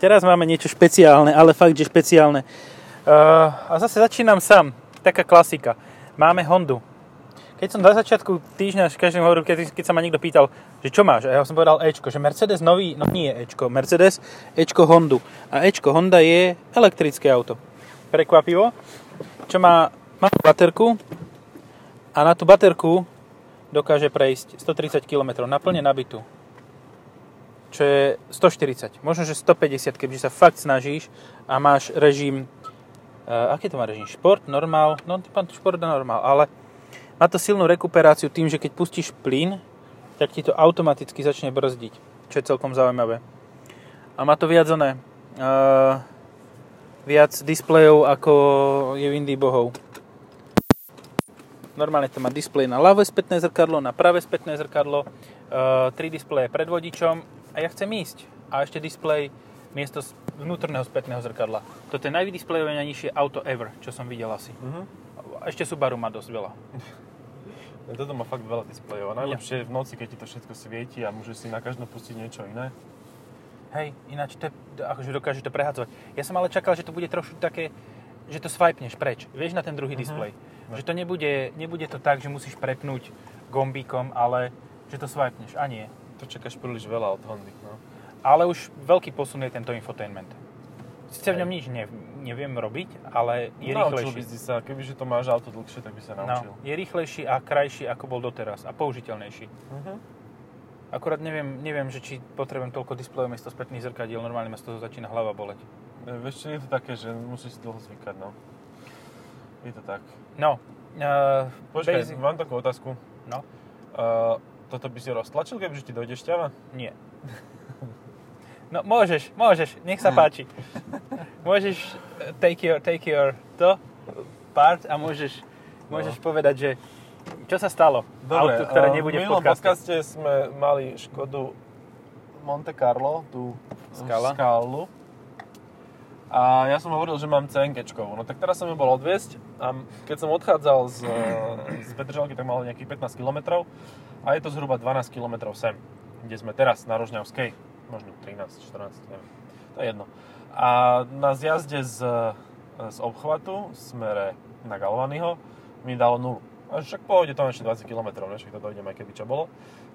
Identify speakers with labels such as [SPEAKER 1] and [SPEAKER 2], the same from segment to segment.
[SPEAKER 1] teraz máme niečo špeciálne, ale fakt, že špeciálne. Uh, a zase začínam sám. Taká klasika. Máme Hondu. Keď som na začiatku týždňa každým hovoril, keď, keď sa ma niekto pýtal, že čo máš, a ja som povedal Ečko, že Mercedes nový, no nie Ečko, Mercedes, Ečko Hondu. A Ečko Honda je elektrické auto. Prekvapivo. Čo má, má baterku a na tú baterku dokáže prejsť 130 km naplne nabitú. Čo je 140, možno že 150, keďže sa fakt snažíš a máš režim, uh, aký to má režim? Šport, normál, no pán šport a normál, ale má to silnú rekuperáciu tým, že keď pustíš plyn, tak ti to automaticky začne brzdiť, čo je celkom zaujímavé. A má to viac oné, uh, viac displejov ako je v Indii bohov. Normálne to má displej na ľavé spätné zrkadlo, na pravé spätné zrkadlo, uh, tri displeje pred vodičom a ja chcem ísť. A ešte displej miesto vnútorného spätného zrkadla. Toto je najvydisplejovanejšie auto ever, čo som videl asi. Uh-huh. Ešte Subaru má dosť veľa.
[SPEAKER 2] Toto má fakt veľa displejov. A najlepšie je v noci, keď ti to všetko svieti a môžeš si na každom pustiť niečo iné.
[SPEAKER 1] Hej, ináč to je, akože dokážeš to prehadzovať. Ja som ale čakal, že to bude trošku také, že to swipeneš preč. Vieš na ten druhý uh-huh. displej. Že to nebude, nebude to tak, že musíš prepnúť gombíkom, ale že to swipeneš. A nie.
[SPEAKER 2] To čakáš príliš veľa od Hondy. No.
[SPEAKER 1] Ale už veľký posun je tento infotainment. Sice v ňom nič ne, neviem robiť, ale je
[SPEAKER 2] naučil
[SPEAKER 1] rýchlejší.
[SPEAKER 2] by si sa, kebyže to máš auto dlhšie, tak by sa naučil.
[SPEAKER 1] No, je rýchlejší a krajší, ako bol doteraz. A použiteľnejší.
[SPEAKER 2] Uh-huh.
[SPEAKER 1] Akurát neviem, neviem, že či potrebujem toľko displejov miesto spätných zrkadiel, normálne ma z toho začína hlava boleť.
[SPEAKER 2] E, vieš čo, je to také, že musíš si dlho zvykať, no. Je to tak.
[SPEAKER 1] No. Uh,
[SPEAKER 2] Počkaj,
[SPEAKER 1] basic-
[SPEAKER 2] mám takú otázku.
[SPEAKER 1] No,
[SPEAKER 2] Uh, toto by si roztlačil, kebyže ti dojde šťava?
[SPEAKER 1] nie. No, môžeš, môžeš, nech sa páči. Môžeš eh, take your, take your to part a môžeš, môžeš povedať, že čo sa stalo?
[SPEAKER 2] Dobre,
[SPEAKER 1] Auto, ktoré
[SPEAKER 2] uh,
[SPEAKER 1] nebude
[SPEAKER 2] v
[SPEAKER 1] podcaste.
[SPEAKER 2] podcaste sme mali Škodu Monte Carlo, tú
[SPEAKER 1] Skala.
[SPEAKER 2] skálu. A ja som hovoril, že mám CNG. No tak teraz som ju bol odviesť a keď som odchádzal z, z Petržalky, tak mal nejakých 15 km a je to zhruba 12 km sem, kde sme teraz na Rožňavskej. Možno 13, 14, neviem. To je jedno. A na zjazde z, z obchvatu v smere na Galvanyho mi dalo nulu. A však pohode to ešte 20 km, ne? však to dojdem aj keby čo bolo.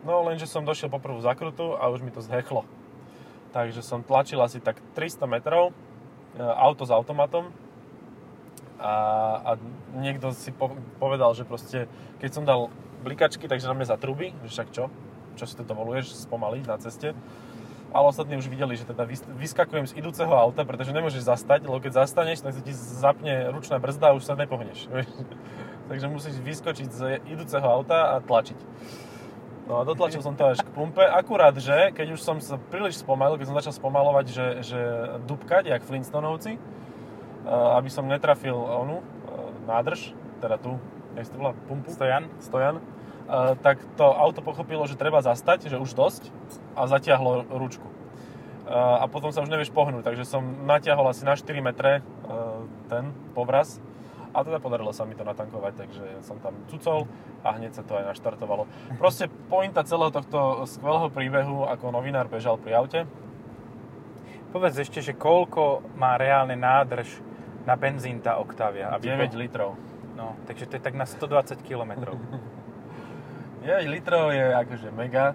[SPEAKER 2] No lenže som došiel po prvú zakrutu a už mi to zhechlo. Takže som tlačil asi tak 300 metrov e, auto s automatom a, a niekto si po, povedal, že proste keď som dal blikačky, takže na mňa zatrubí, že však čo? Čo si to dovoluješ spomaliť na ceste? Ale ostatní už videli, že teda vys- vyskakujem z idúceho auta, pretože nemôžeš zastať, lebo keď zastaneš, tak sa ti zapne ručná brzda a už sa nepohneš. Takže musíš vyskočiť z idúceho auta a tlačiť. No a dotlačil som to až k pumpe, akurát, že keď už som sa príliš spomalil, keď som začal spomalovať, že, že dupkať, jak Flintstonovci, eh, aby som netrafil onu, eh, nádrž, teda tú, jak to volá, pumpu?
[SPEAKER 1] Stojan?
[SPEAKER 2] stojan, eh, tak to auto pochopilo, že treba zastať, že už dosť a zatiahlo ručku. Eh, A potom sa už nevieš pohnúť, takže som natiahol asi na 4 metre eh, ten povraz a teda podarilo sa mi to natankovať, takže som tam cucol a hneď sa to aj naštartovalo. Proste pointa celého tohto skvelého príbehu, ako novinár bežal pri aute,
[SPEAKER 1] Povedz ešte, že koľko má reálne nádrž na benzín tá Octavia? Aby
[SPEAKER 2] 9
[SPEAKER 1] bol-
[SPEAKER 2] litrov.
[SPEAKER 1] Takže to je tak na 120 km.
[SPEAKER 2] 9 litrov je akože mega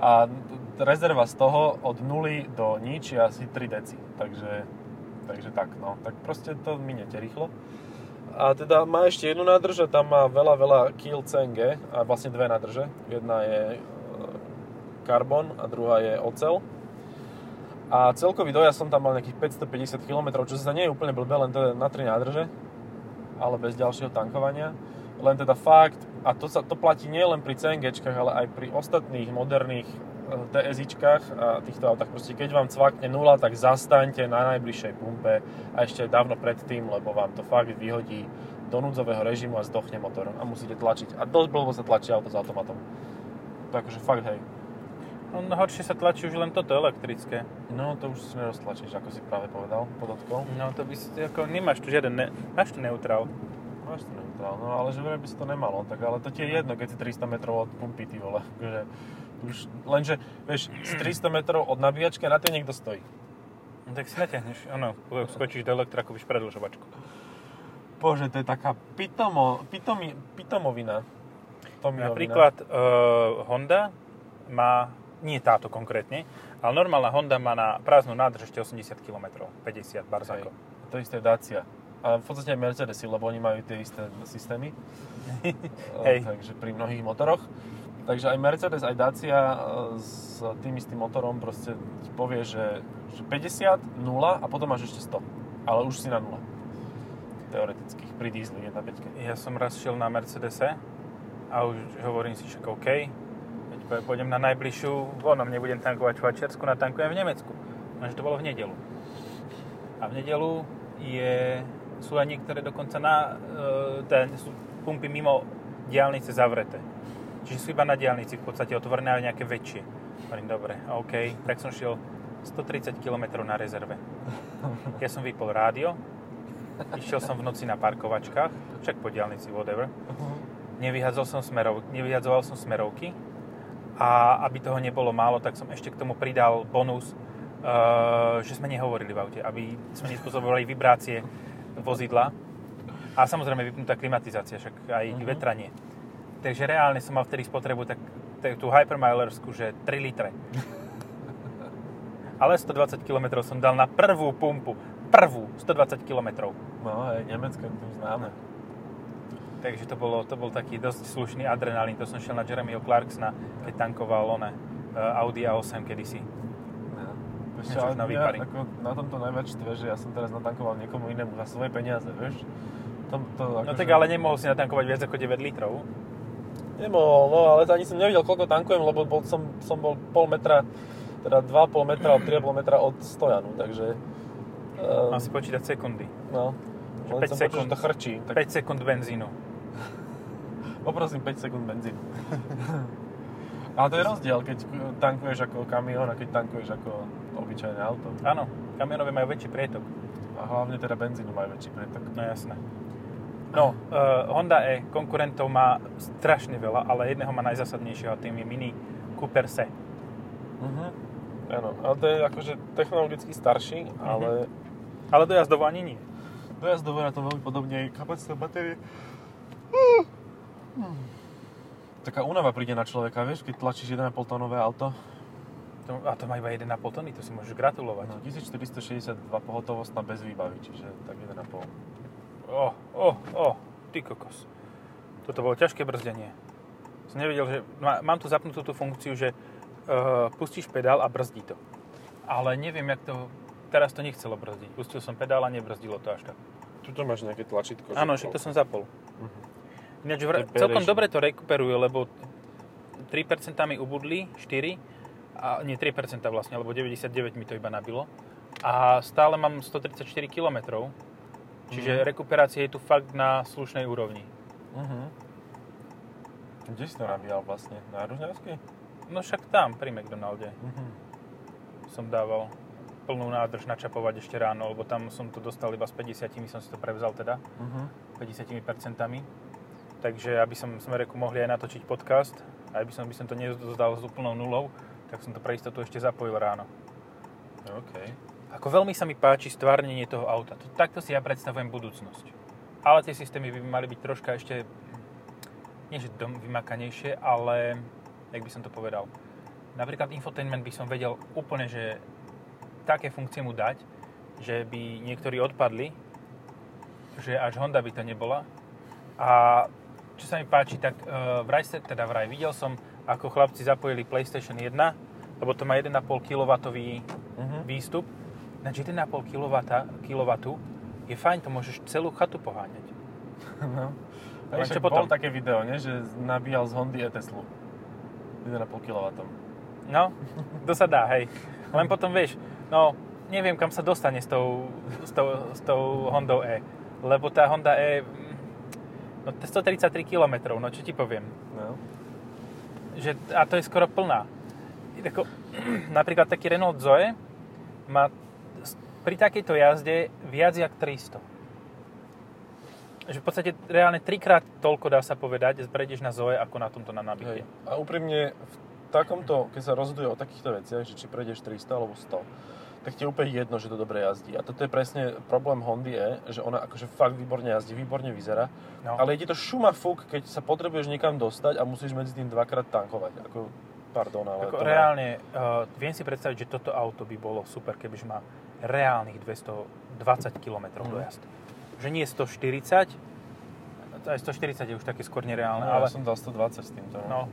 [SPEAKER 2] a rezerva z toho od 0 do nič je asi 3 deci. Takže, takže tak, no. Tak proste to minete rýchlo. A teda má ešte jednu nádrž a tam má veľa, veľa kil CNG a vlastne dve nádrže. Jedna je e, karbon a druhá je ocel. A celkový dojazd som tam mal nejakých 550 km, čo sa nie je úplne blbé, len to je na 3 nádrže, ale bez ďalšieho tankovania. Len teda fakt, a to, sa, to platí nie len pri CNGčkách, ale aj pri ostatných moderných e, TSIčkách a týchto autách. Proste keď vám cvakne nula, tak zastaňte na najbližšej pumpe a ešte dávno predtým, lebo vám to fakt vyhodí do núdzového režimu a zdochne motor a musíte tlačiť. A dosť blbo sa tlačí auto s automatom. To akože fakt hej.
[SPEAKER 1] No, horšie sa tlačí už len toto elektrické.
[SPEAKER 2] No to už si neroztlačíš, ako si práve povedal, podotkol.
[SPEAKER 1] No to by si, ako nemáš tu žiaden, ne, máš tu neutrál.
[SPEAKER 2] Máš to neutrál, no ale že by si to nemalo, tak ale to ti je jedno, keď si 300 metrov od pumpy, ty vole. Že už, lenže, vieš, z 300 metrov od nabíjačky na tej niekto stojí.
[SPEAKER 1] No, tak si natiahneš, áno, skočíš do elektra, kúpiš predlžovačku.
[SPEAKER 2] Bože, to je taká pitomo, pitomi, pitomovina. Tomiovina.
[SPEAKER 1] Napríklad uh, Honda má, nie táto konkrétne, ale normálna Honda má na prázdnu nádrž ešte 80 km, 50 barzako.
[SPEAKER 2] Hej, to isté je Dacia. A v podstate aj Mercedesy, lebo oni majú tie isté systémy.
[SPEAKER 1] Hej.
[SPEAKER 2] Takže pri mnohých motoroch. Takže aj Mercedes, aj Dacia e, s tým istým motorom proste ti povie, že, že 50, 0 a potom máš ešte 100. Ale už si na 0. Teoretických, pri diesli 1.5.
[SPEAKER 1] Ja som raz šiel na Mercedese a už hovorím si však OK, pôjdem na najbližšiu, vonom nebudem tankovať v Švajčiarsku, natankujem v Nemecku. Lenže to bolo v nedelu. A v nedelu je, sú aj niektoré dokonca na, e, ten, sú pumpy mimo diálnice zavreté. Čiže sú iba na diálnici v podstate otvorené aj nejaké väčšie. Hovorím, dobre, OK, tak som šiel 130 km na rezerve. Ja som vypol rádio, išiel som v noci na parkovačkách, však po diálnici, whatever. Nevyhadzoval som, smerov, nevyhadzoval som smerovky a aby toho nebolo málo, tak som ešte k tomu pridal bonus, uh, že sme nehovorili v aute, aby sme nespôsobovali vibrácie vozidla a samozrejme vypnutá klimatizácia, však aj
[SPEAKER 2] Mhm.
[SPEAKER 1] vetranie. Takže reálne som mal vtedy spotrebu tak, tak tú hypermilersku, že 3 litre. Ale 120 km som dal na prvú pumpu. Prvú 120 km.
[SPEAKER 2] No hej, Nemecké to známe.
[SPEAKER 1] Takže to, bolo, to bol taký dosť slušný adrenalín. To som šiel na Jeremyho Clarksona, keď tankoval one, uh, Audi A8 kedysi.
[SPEAKER 2] No. Vieš čo,
[SPEAKER 1] na
[SPEAKER 2] ja, ako na tomto najviac štve, že ja som teraz natankoval niekomu inému za svoje peniaze, vieš? To, to,
[SPEAKER 1] No
[SPEAKER 2] akože-
[SPEAKER 1] tak ale nemohol si natankovať viac ako 9 litrov.
[SPEAKER 2] Nemohol, no ale to ani som nevidel, koľko tankujem, lebo bol, som, som bol pol metra, teda 2,5 metra, 3,5 metra od stojanu, takže... Um,
[SPEAKER 1] Mal si počítať sekundy.
[SPEAKER 2] no, len
[SPEAKER 1] 5
[SPEAKER 2] som počul,
[SPEAKER 1] sekúnd.
[SPEAKER 2] že to chrčí, tak
[SPEAKER 1] 5 sekúnd benzínu.
[SPEAKER 2] poprosím 5 sekúnd benzín. ale to je rozdiel, keď tankuješ ako kamión a keď tankuješ ako obyčajné auto.
[SPEAKER 1] Áno, kamionové majú väčší prietok.
[SPEAKER 2] A hlavne teda benzínu majú väčší pretok.
[SPEAKER 1] No jasné. No, uh, Honda E konkurentov má strašne veľa, ale jedného má najzásadnejšieho a tým je Mini Cooper Se.
[SPEAKER 2] Mhm. Áno, ale to je akože technologicky starší, ale
[SPEAKER 1] Ale dojazdovo ani nie.
[SPEAKER 2] dojazdovo je na tom veľmi podobne kapacita batérie. Taká únava príde na človeka, vieš, keď tlačíš 1,5 tónové auto.
[SPEAKER 1] To, a to má iba 1,5 tony, to si môžeš gratulovať.
[SPEAKER 2] No, 1462 pohotovostná bez výbavy, čiže tak 1,5.
[SPEAKER 1] Oh, oh, oh, ty kokos. Toto bolo ťažké brzdenie. Som nevedel, že... Má, mám tu zapnutú tú funkciu, že uh, pustíš pedál a brzdí to. Ale neviem, jak to... Teraz to nechcelo brzdiť. Pustil som pedál a nebrzdilo to až tak.
[SPEAKER 2] Tuto máš nejaké tlačítko.
[SPEAKER 1] Áno, však to som zapol.
[SPEAKER 2] Mhm.
[SPEAKER 1] Ináč vr- celkom dobre to rekuperuje, lebo 3% mi ubudli, 4, a nie 3% vlastne, lebo 99 mi to iba nabilo. A stále mám 134 km, čiže
[SPEAKER 2] Mhm.
[SPEAKER 1] rekuperácia je tu fakt na slušnej úrovni.
[SPEAKER 2] Mhm. Kde si to nabíjal vlastne? Na Ružňavskej?
[SPEAKER 1] No však tam, pri McDonalde,
[SPEAKER 2] Mhm.
[SPEAKER 1] som dával plnú nádrž načapovať ešte ráno, lebo tam som to dostal iba s 50, som si to prevzal teda,
[SPEAKER 2] Mhm.
[SPEAKER 1] 50%. Takže aby som sme reku mohli aj natočiť podcast, a aby som, by som to nezdal s úplnou nulou, tak som to pre istotu ešte zapojil ráno.
[SPEAKER 2] OK.
[SPEAKER 1] Ako veľmi sa mi páči stvárnenie toho auta. To, takto si ja predstavujem budúcnosť. Ale tie systémy by mali byť troška ešte, nie že dom, vymakanejšie, ale, jak by som to povedal, napríklad infotainment by som vedel úplne, že také funkcie mu dať, že by niektorí odpadli, že až Honda by to nebola. A čo sa mi páči, tak uh, vraj, sa- teda vraj videl som, ako chlapci zapojili PlayStation 1, lebo to má 1,5 kW
[SPEAKER 2] Mhm.
[SPEAKER 1] výstup. Ináč 1,5 kW, kW je fajn, to môžeš celú chatu poháňať.
[SPEAKER 2] No.
[SPEAKER 1] Len
[SPEAKER 2] A
[SPEAKER 1] čo potom?
[SPEAKER 2] Také video, nie? že nabíjal z Hondy e-Teslu. 1,5 kW.
[SPEAKER 1] No, to sa dá, hej. Len potom vieš, no, neviem, kam sa dostane s tou, s tou, s tou Hondou E. Lebo tá Honda E, no to je 133 km, no čo ti poviem.
[SPEAKER 2] No.
[SPEAKER 1] Že, a to je skoro plná. Tako, napríklad taký Renault Zoe má pri takejto jazde viac jak 300. Že v podstate reálne trikrát toľko dá sa povedať, prejdeš na Zoe ako na tomto na nabitie.
[SPEAKER 2] Hej. A úprimne v takomto, keď sa rozhoduje o takýchto veciach, že či prejdeš 300 alebo 100, tak ti je úplne jedno, že to dobre jazdí. A toto je presne problém Hondy je, že ona akože fakt výborne jazdí, výborne vyzerá,
[SPEAKER 1] No.
[SPEAKER 2] ale je ti to šuma fuk, keď sa potrebuješ niekam dostať a musíš medzi tým dvakrát tankovať. Ako, pardon, ale
[SPEAKER 1] Ako reálne, uh, viem si predstaviť, že toto auto by bolo super, kebyže má reálnych 220 km
[SPEAKER 2] Mhm.
[SPEAKER 1] dojazd. Že nie 140, aj 140 je už také skôr nereálne,
[SPEAKER 2] No,
[SPEAKER 1] ale,
[SPEAKER 2] ja som dal 120 s týmto.
[SPEAKER 1] no,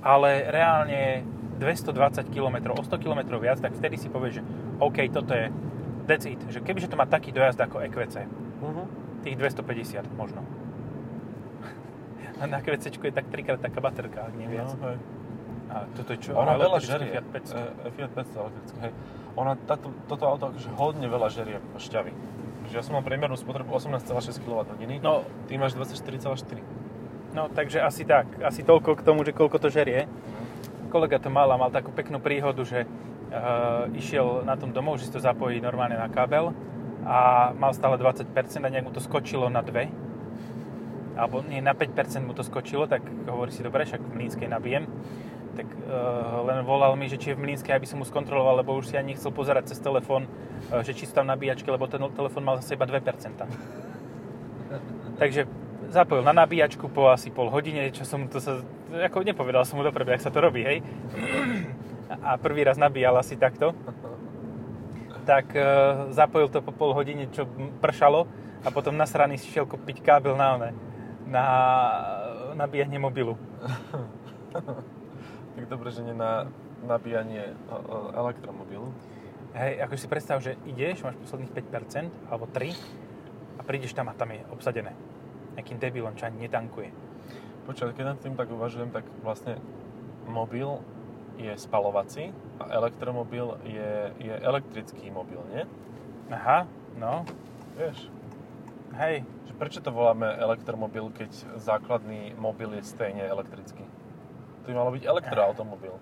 [SPEAKER 1] ale reálne 220 km, o 100 km viac, tak vtedy si povieš, že OK, toto je that's it. Že kebyže to má taký dojazd ako EQC,
[SPEAKER 2] Uh-huh.
[SPEAKER 1] tých 250 možno. A na QC je tak trikrát taká baterka, ak nie viac.
[SPEAKER 2] No, hej.
[SPEAKER 1] A toto je čo?
[SPEAKER 2] Ona veľa žerie.
[SPEAKER 1] Fiat 500.
[SPEAKER 2] E, Fiat 500 elektrický, hej. Ona, táto, toto auto akože hodne veľa žerie šťavy. Takže ja som mal priemernú spotrebu 18,6 kWh.
[SPEAKER 1] No,
[SPEAKER 2] Ty máš 24,4.
[SPEAKER 1] No, takže asi tak. Asi toľko k tomu, že koľko to žerie. Kolega to mal a mal takú peknú príhodu, že išiel na tom domov, že si to zapojí normálne na kábel a mal stále 20% a nejak mu to skočilo na 2 alebo nie, na 5% mu to skočilo, tak hovorí si, dobre, však v Mlínskej nabijem. Tak uh, len volal mi, že či je v Mlínskej, aby som mu skontroloval, lebo už si ani nechcel pozerať cez telefón, uh, že či sú tam nabíjačky, lebo ten telefón mal zase iba 2%. Takže zapojil na nabíjačku po asi pol hodine, čo som to sa, ako nepovedal som mu dopredu, jak sa to robí, hej. A prvý raz nabíjal asi takto. Tak e, zapojil to po pol hodine, čo pršalo a potom nasraný si šiel kúpiť kábel na one, na nabíjanie mobilu.
[SPEAKER 2] Tak dobre, že nie na nabíjanie e, e, elektromobilu.
[SPEAKER 1] Hej, ako si predstav, že ideš, máš posledných 5% alebo 3 a prídeš tam a tam je obsadené. Nejakým debilom, čo ani netankuje.
[SPEAKER 2] Počkaj, keď nad tým tak uvažujem, tak vlastne mobil je spalovací a elektromobil je, je elektrický mobil, nie?
[SPEAKER 1] Aha, no,
[SPEAKER 2] Vieš?
[SPEAKER 1] hej,
[SPEAKER 2] Že prečo to voláme elektromobil, keď základný mobil je stejne elektrický? To by malo byť elektroautomobil.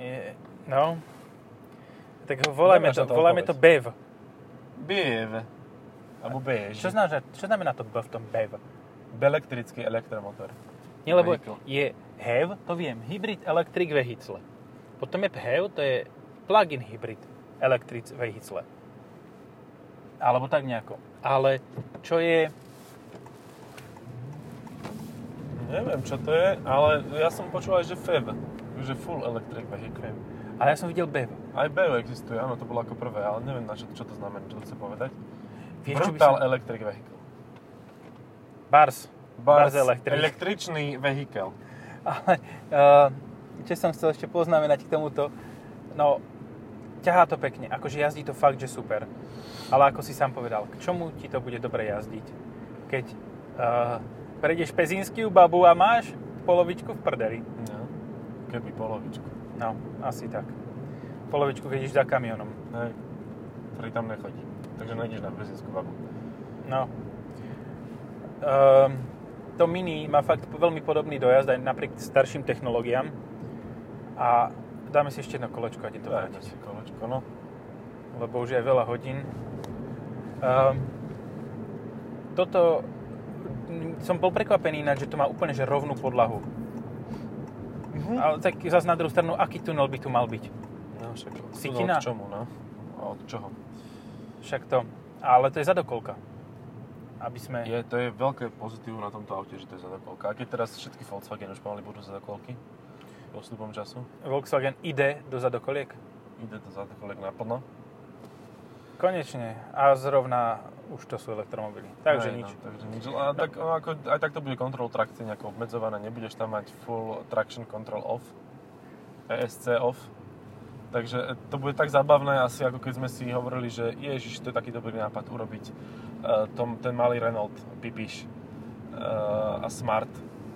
[SPEAKER 1] Je, no. Tak volajme to,
[SPEAKER 2] to
[SPEAKER 1] volajme to. BEV.
[SPEAKER 2] BEV. Alebo BEŽ.
[SPEAKER 1] Čo znamená, čo znamená to B v tom BEV?
[SPEAKER 2] Elektrický elektromotor.
[SPEAKER 1] Nie, lebo
[SPEAKER 2] Vehicle.
[SPEAKER 1] je HEV, to viem, Hybrid Electric Vehicle. Potom je PHEV, to je Plug-in Hybrid Electric Vehicle. Alebo tak nejako. Ale čo je...
[SPEAKER 2] Neviem, čo to je, ale ja som počul aj, že FEV. Že Full Electric Vehicle.
[SPEAKER 1] Ale ja som videl BEV.
[SPEAKER 2] Aj BEV existuje, áno, to bolo ako prvé, ale neviem, na čo, čo to znamená, čo to chce povedať.
[SPEAKER 1] Vieš, čo by
[SPEAKER 2] Brutal
[SPEAKER 1] som...
[SPEAKER 2] Electric Vehicle.
[SPEAKER 1] Bars.
[SPEAKER 2] Bars,
[SPEAKER 1] Bars Electric.
[SPEAKER 2] električný vehikel.
[SPEAKER 1] Ale uh, čo som chcel ešte poznamenať k tomuto, no, ťahá to pekne, akože jazdí to fakt, že super. Ale ako si sám povedal, k čomu ti to bude dobre jazdiť? Keď uh, prejdeš Pezínsky u babu a máš polovičku v prdeli.
[SPEAKER 2] No, keby polovičku.
[SPEAKER 1] No, asi tak. Polovičku, keď ideš za kamionom.
[SPEAKER 2] Hej, ktorý tam nechodí. Takže nejdeš na Pezinskú babu.
[SPEAKER 1] No. Um, to Mini má fakt veľmi podobný dojazd aj napriek starším technológiám. A dáme si ešte jedno kolečko a idem to vrátiť.
[SPEAKER 2] si kolečko, no.
[SPEAKER 1] lebo už je veľa hodín. Um, toto som bol prekvapený ináč, že to má úplne že rovnú podlahu.
[SPEAKER 2] Mhm.
[SPEAKER 1] Ale tak zase na druhú stranu, aký tunel by tu mal byť?
[SPEAKER 2] No, však
[SPEAKER 1] Sitina?
[SPEAKER 2] Od čomu, no? A od čoho?
[SPEAKER 1] Však to... Ale to je zadokolka. Aby sme...
[SPEAKER 2] Je, to je veľké pozitívum na tomto aute, že to je zadokolka. A keď teraz všetky Volkswagen už pomaly budú zadokolky, postupom času,
[SPEAKER 1] Volkswagen ide do zadokoliek.
[SPEAKER 2] ide to zadokolek naplno.
[SPEAKER 1] Konečne. A zrovna už to sú elektromobily. Takže
[SPEAKER 2] Hej,
[SPEAKER 1] nič.
[SPEAKER 2] No, takže nič. A tak, no, ako, aj tak to bude control trakcie nejako obmedzované, nebudeš tam mať full traction control off, ESC off. Takže to bude tak zábavné asi, ako keď sme si hovorili, že ježiš, to je taký dobrý nápad urobiť tom, ten malý Renault Pipiš uh, a Smart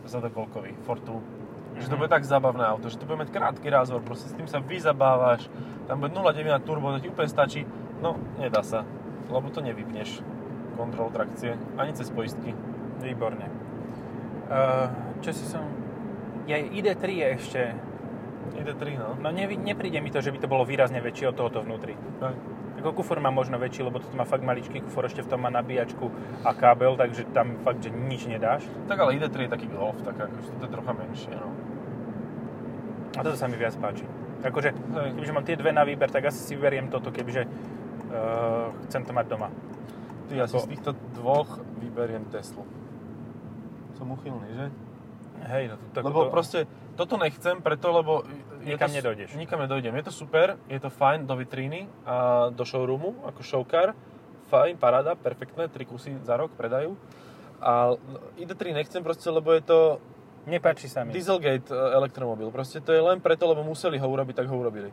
[SPEAKER 2] zadokolkový, Fortu. Že to
[SPEAKER 1] Mhm.
[SPEAKER 2] bude tak zábavné auto, že to bude mať krátky rázor, proste s tým sa vyzabávaš, tam bude 0,9 turbo, to ti úplne stačí. No, nedá sa, lebo to nevypneš kontrol trakcie, ani cez poistky.
[SPEAKER 1] Výborne. Uh, čo si som... Ja, ID3 je ešte...
[SPEAKER 2] Ide 3, no.
[SPEAKER 1] No nevi, nepríde mi to, že by to bolo výrazne väčšie od tohoto vnútri.
[SPEAKER 2] Tak.
[SPEAKER 1] Ako kufor má možno väčší, lebo toto má fakt maličký kufor, ešte v tom má nabíjačku a kábel, takže tam fakt, že nič nedáš.
[SPEAKER 2] tak ale ID3 je taký Golf, tak akože to je trocha menšie, no.
[SPEAKER 1] A toto sa mi viac páči. Akože,
[SPEAKER 2] Hej.
[SPEAKER 1] kebyže mám tie dve na výber, tak asi si vyberiem toto, kebyže uh, chcem to mať doma.
[SPEAKER 2] Ty, ja si z týchto dvoch vyberiem Teslu. Som uchylný, že?
[SPEAKER 1] Hej, no to,
[SPEAKER 2] lebo proste toto nechcem preto, lebo... je
[SPEAKER 1] Nikam
[SPEAKER 2] to,
[SPEAKER 1] nedojdeš.
[SPEAKER 2] Nikam nedojdem. Je to super, je to fajn do vitríny a do showroomu, ako showcar. Fajn, paráda, perfektné, tri kusy za rok predajú. A ID3 nechcem proste, lebo je to
[SPEAKER 1] Nepáči sa mi.
[SPEAKER 2] Dieselgate e, elektromobil. Proste to je len preto, lebo museli ho urobiť, tak ho urobili.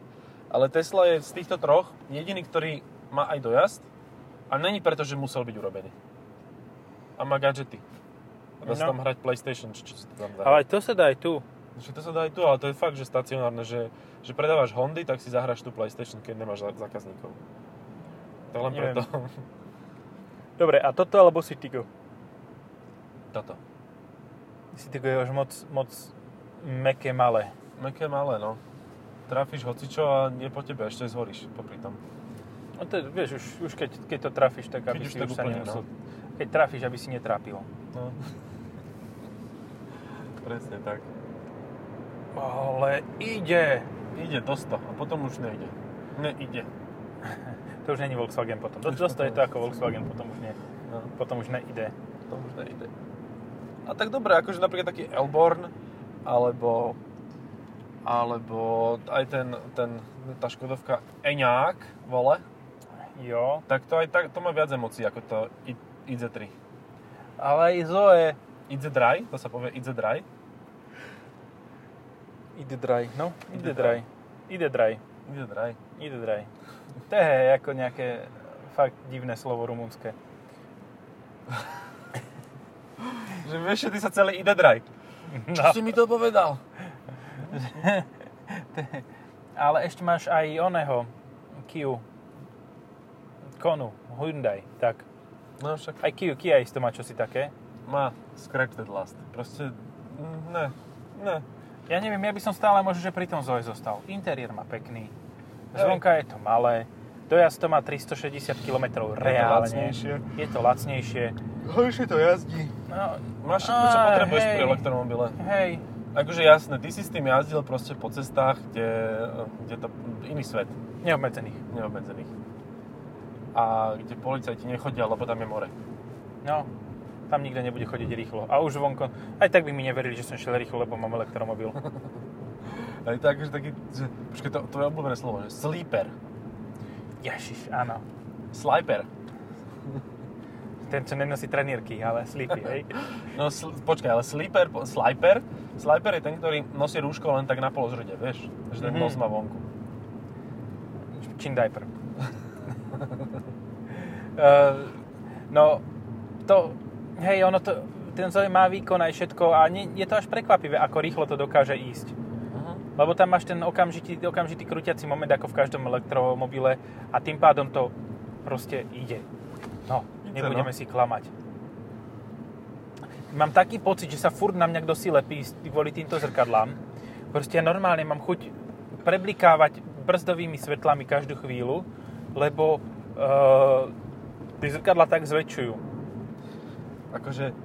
[SPEAKER 2] Ale Tesla je z týchto troch jediný, ktorý má aj dojazd a není preto, že musel byť urobený. A má gadgety. A dá sa
[SPEAKER 1] No.
[SPEAKER 2] tam hrať PlayStation, či sa tam dá.
[SPEAKER 1] Ale to sa dá aj tu.
[SPEAKER 2] Že to sa dá aj tu, ale to je fakt, že stacionárne, že, že predávaš Hondy, tak si zahráš tu PlayStation, keď nemáš zákazníkov. To len
[SPEAKER 1] Neviem.
[SPEAKER 2] preto.
[SPEAKER 1] Dobre, a toto alebo Citigo?
[SPEAKER 2] Toto.
[SPEAKER 1] Citigo je už moc, moc meké, malé.
[SPEAKER 2] Meké malé, no. Trafíš hocičo a nie po tebe, ešte zhoríš popri tom.
[SPEAKER 1] No to, je, vieš, už, už keď, keď to trafíš, tak aby
[SPEAKER 2] Keď už
[SPEAKER 1] si
[SPEAKER 2] tak
[SPEAKER 1] už sa
[SPEAKER 2] úplne,
[SPEAKER 1] nemusel... Keď trafíš, aby si netrápil.
[SPEAKER 2] No. Presne tak.
[SPEAKER 1] Ale ide.
[SPEAKER 2] Ide dosť to a potom už nejde. Neide.
[SPEAKER 1] To už není Volkswagen potom. Dosť, dosť to je to ako Volkswagen, potom už nie.
[SPEAKER 2] No,
[SPEAKER 1] Potom už nejde.
[SPEAKER 2] to už nejde. A tak dobre, akože napríklad taký Elborn, alebo alebo aj ten, ten tá Škodovka Eňák, vole,
[SPEAKER 1] Jo.
[SPEAKER 2] tak to aj tak, to má viac emócií ako to I- IZ3.
[SPEAKER 1] Ale aj Zoe.
[SPEAKER 2] IZ Dry, to sa povie IZ Dry.
[SPEAKER 1] Ide dry. No, ide
[SPEAKER 2] Ide
[SPEAKER 1] dry. Ide dry.
[SPEAKER 2] IZ Dry.
[SPEAKER 1] Ide dry. To je ako nejaké fakt divné slovo rumunské.
[SPEAKER 2] Že vieš, že ty sa celý ide. Čo
[SPEAKER 1] No.
[SPEAKER 2] si mi to povedal?
[SPEAKER 1] Ale ešte máš aj oného Kia. Konu, Hyundai, tak.
[SPEAKER 2] No však
[SPEAKER 1] Aj Kia, Kia isto má čosi také.
[SPEAKER 2] má scratch that last. Proste, ne, ne.
[SPEAKER 1] Ja neviem, ja by som stále možno, že pri tom Zoe zostal. Interiér má pekný. Zvonka je to malé. Dojazd to má 360 km reálne.
[SPEAKER 2] lacnejšie.
[SPEAKER 1] Je to lacnejšie.
[SPEAKER 2] Horšie to jazdí.
[SPEAKER 1] No,
[SPEAKER 2] Máš všetko, čo potrebuješ
[SPEAKER 1] hej,
[SPEAKER 2] pri elektromobile.
[SPEAKER 1] Hej,
[SPEAKER 2] Akože jasné, ty si s tým jazdil proste po cestách, kde, kde to iný svet,
[SPEAKER 1] neobmedzených.
[SPEAKER 2] neobmedzených. A kde policajti nechodia, lebo tam je more.
[SPEAKER 1] No, tam nikto nebude chodiť rýchlo. A už vonko, aj tak by mi neverili, že som šiel rýchlo, lebo mám elektromobil.
[SPEAKER 2] Aj tak, že taký, že, počkaj, to, to je obľúbené slovo, že sleeper.
[SPEAKER 1] Ježiš, áno.
[SPEAKER 2] Sliper.
[SPEAKER 1] Ten, čo nenosí trenírky, ale slípy, hej.
[SPEAKER 2] No sl- počkaj, ale sleeper, sliper, sliper je ten, ktorý nosí rúško len tak na polozrde, vieš? Že ten
[SPEAKER 1] Mhm.
[SPEAKER 2] nos má vonku.
[SPEAKER 1] Chin diaper. uh, no, to, hej, ono to, ten Zoe má výkon aj všetko a nie, je to až prekvapivé, ako rýchlo to dokáže ísť.
[SPEAKER 2] Mhm.
[SPEAKER 1] Lebo tam máš ten okamžitý, okamžitý krúťací moment ako v každom elektromobile a tým pádom to proste ide. No, nebudeme
[SPEAKER 2] no.
[SPEAKER 1] si klamať. Mám taký pocit, že sa furt na mňa kto si lepí kvôli týmto zrkadlám. Proste ja normálne mám chuť preblikávať brzdovými svetlami každú chvíľu, lebo uh, tie zrkadla tak zväčšujú.
[SPEAKER 2] Akože,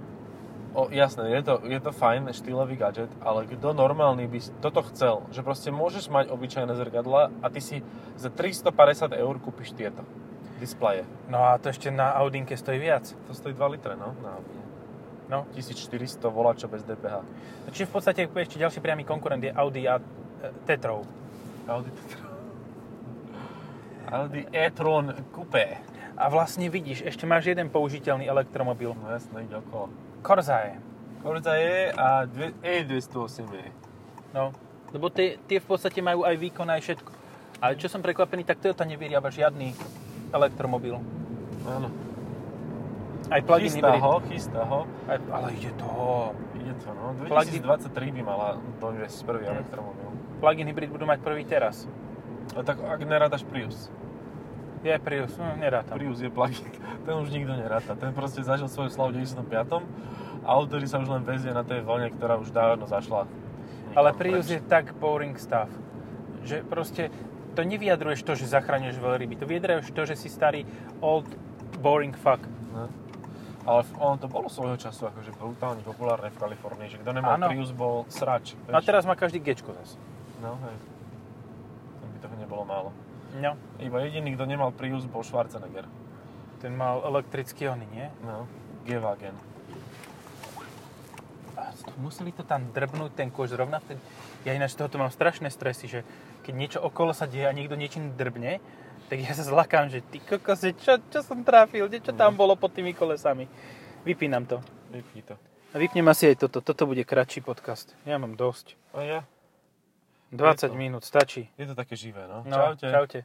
[SPEAKER 2] o, jasné, je to, je to fajn, štýlový gadget, ale kto normálny by toto chcel? Že proste môžeš mať obyčajné zrkadla a ty si za 350 eur kúpiš tieto displeje.
[SPEAKER 1] No a to ešte na Audinke stojí viac.
[SPEAKER 2] To stojí 2 litre, no? Na Audi.
[SPEAKER 1] No.
[SPEAKER 2] 1400 volačo bez DPH.
[SPEAKER 1] Čiže v podstate ešte ďalší priamy konkurent je Audi a e, Tetrov.
[SPEAKER 2] Audi e-tron. Audi e-tron Coupé.
[SPEAKER 1] A vlastne vidíš, ešte máš jeden použiteľný elektromobil.
[SPEAKER 2] No jasné, ide okolo.
[SPEAKER 1] Corsa je.
[SPEAKER 2] Corsa je a dve, E208 je.
[SPEAKER 1] No, lebo tie, tie v podstate majú aj výkon, aj všetko. Ale čo som prekvapený, tak Toyota nevyrába žiadny elektromobil.
[SPEAKER 2] Áno.
[SPEAKER 1] Aj plug-in
[SPEAKER 2] Chystá
[SPEAKER 1] hybrid.
[SPEAKER 2] ho, chystá ho.
[SPEAKER 1] Aj, ale ide to.
[SPEAKER 2] Ide to, no.
[SPEAKER 1] Plug-in-
[SPEAKER 2] 2023 by mala doviesť prvý
[SPEAKER 1] Hm.
[SPEAKER 2] elektromobil.
[SPEAKER 1] Plug-in hybrid budú mať prvý teraz.
[SPEAKER 2] A tak ak nerátaš Prius.
[SPEAKER 1] Je Prius, no, nerátam.
[SPEAKER 2] Prius je plug-in. Ten už nikto neráta. Ten proste zažil svoju slavu v 95. A ktorý sa už len vezie na tej vlne, ktorá už dávno zašla.
[SPEAKER 1] Ale Prius
[SPEAKER 2] preč.
[SPEAKER 1] je tak boring stuff, že proste to nevyjadruješ to, že zachraňuješ veľryby. To vyjadruješ to, že si starý old boring fuck.
[SPEAKER 2] No. Ale ono to bolo svojho času akože brutálne populárne v Kalifornii, že kto nemal
[SPEAKER 1] Áno.
[SPEAKER 2] Prius bol srač.
[SPEAKER 1] No a teraz má každý Gčko zase.
[SPEAKER 2] No, hej. bolo málo.
[SPEAKER 1] No,
[SPEAKER 2] Iba jediný, kto nemal Prius, bol Schwarzenegger.
[SPEAKER 1] ten mal elektrický ony, nie?
[SPEAKER 2] No, G-Wagen.
[SPEAKER 1] Museli to tam drbnúť, ten kož zrovna vtedy. Ja ináč tohoto mám strašné stresy, že keď niečo okolo sa deje a niekto niečím drbne, tak ja sa zlakám, že ty kokos, čo, čo som trafil, čo tam bolo pod tými kolesami. Vypínam to.
[SPEAKER 2] Vypni to.
[SPEAKER 1] A vypnem asi aj toto. Toto bude kratší podcast. Ja mám dosť.
[SPEAKER 2] A ja?
[SPEAKER 1] 20
[SPEAKER 2] to.
[SPEAKER 1] minút stačí.
[SPEAKER 2] Je to také živé, no.
[SPEAKER 1] No,
[SPEAKER 2] Čaute.
[SPEAKER 1] čaute.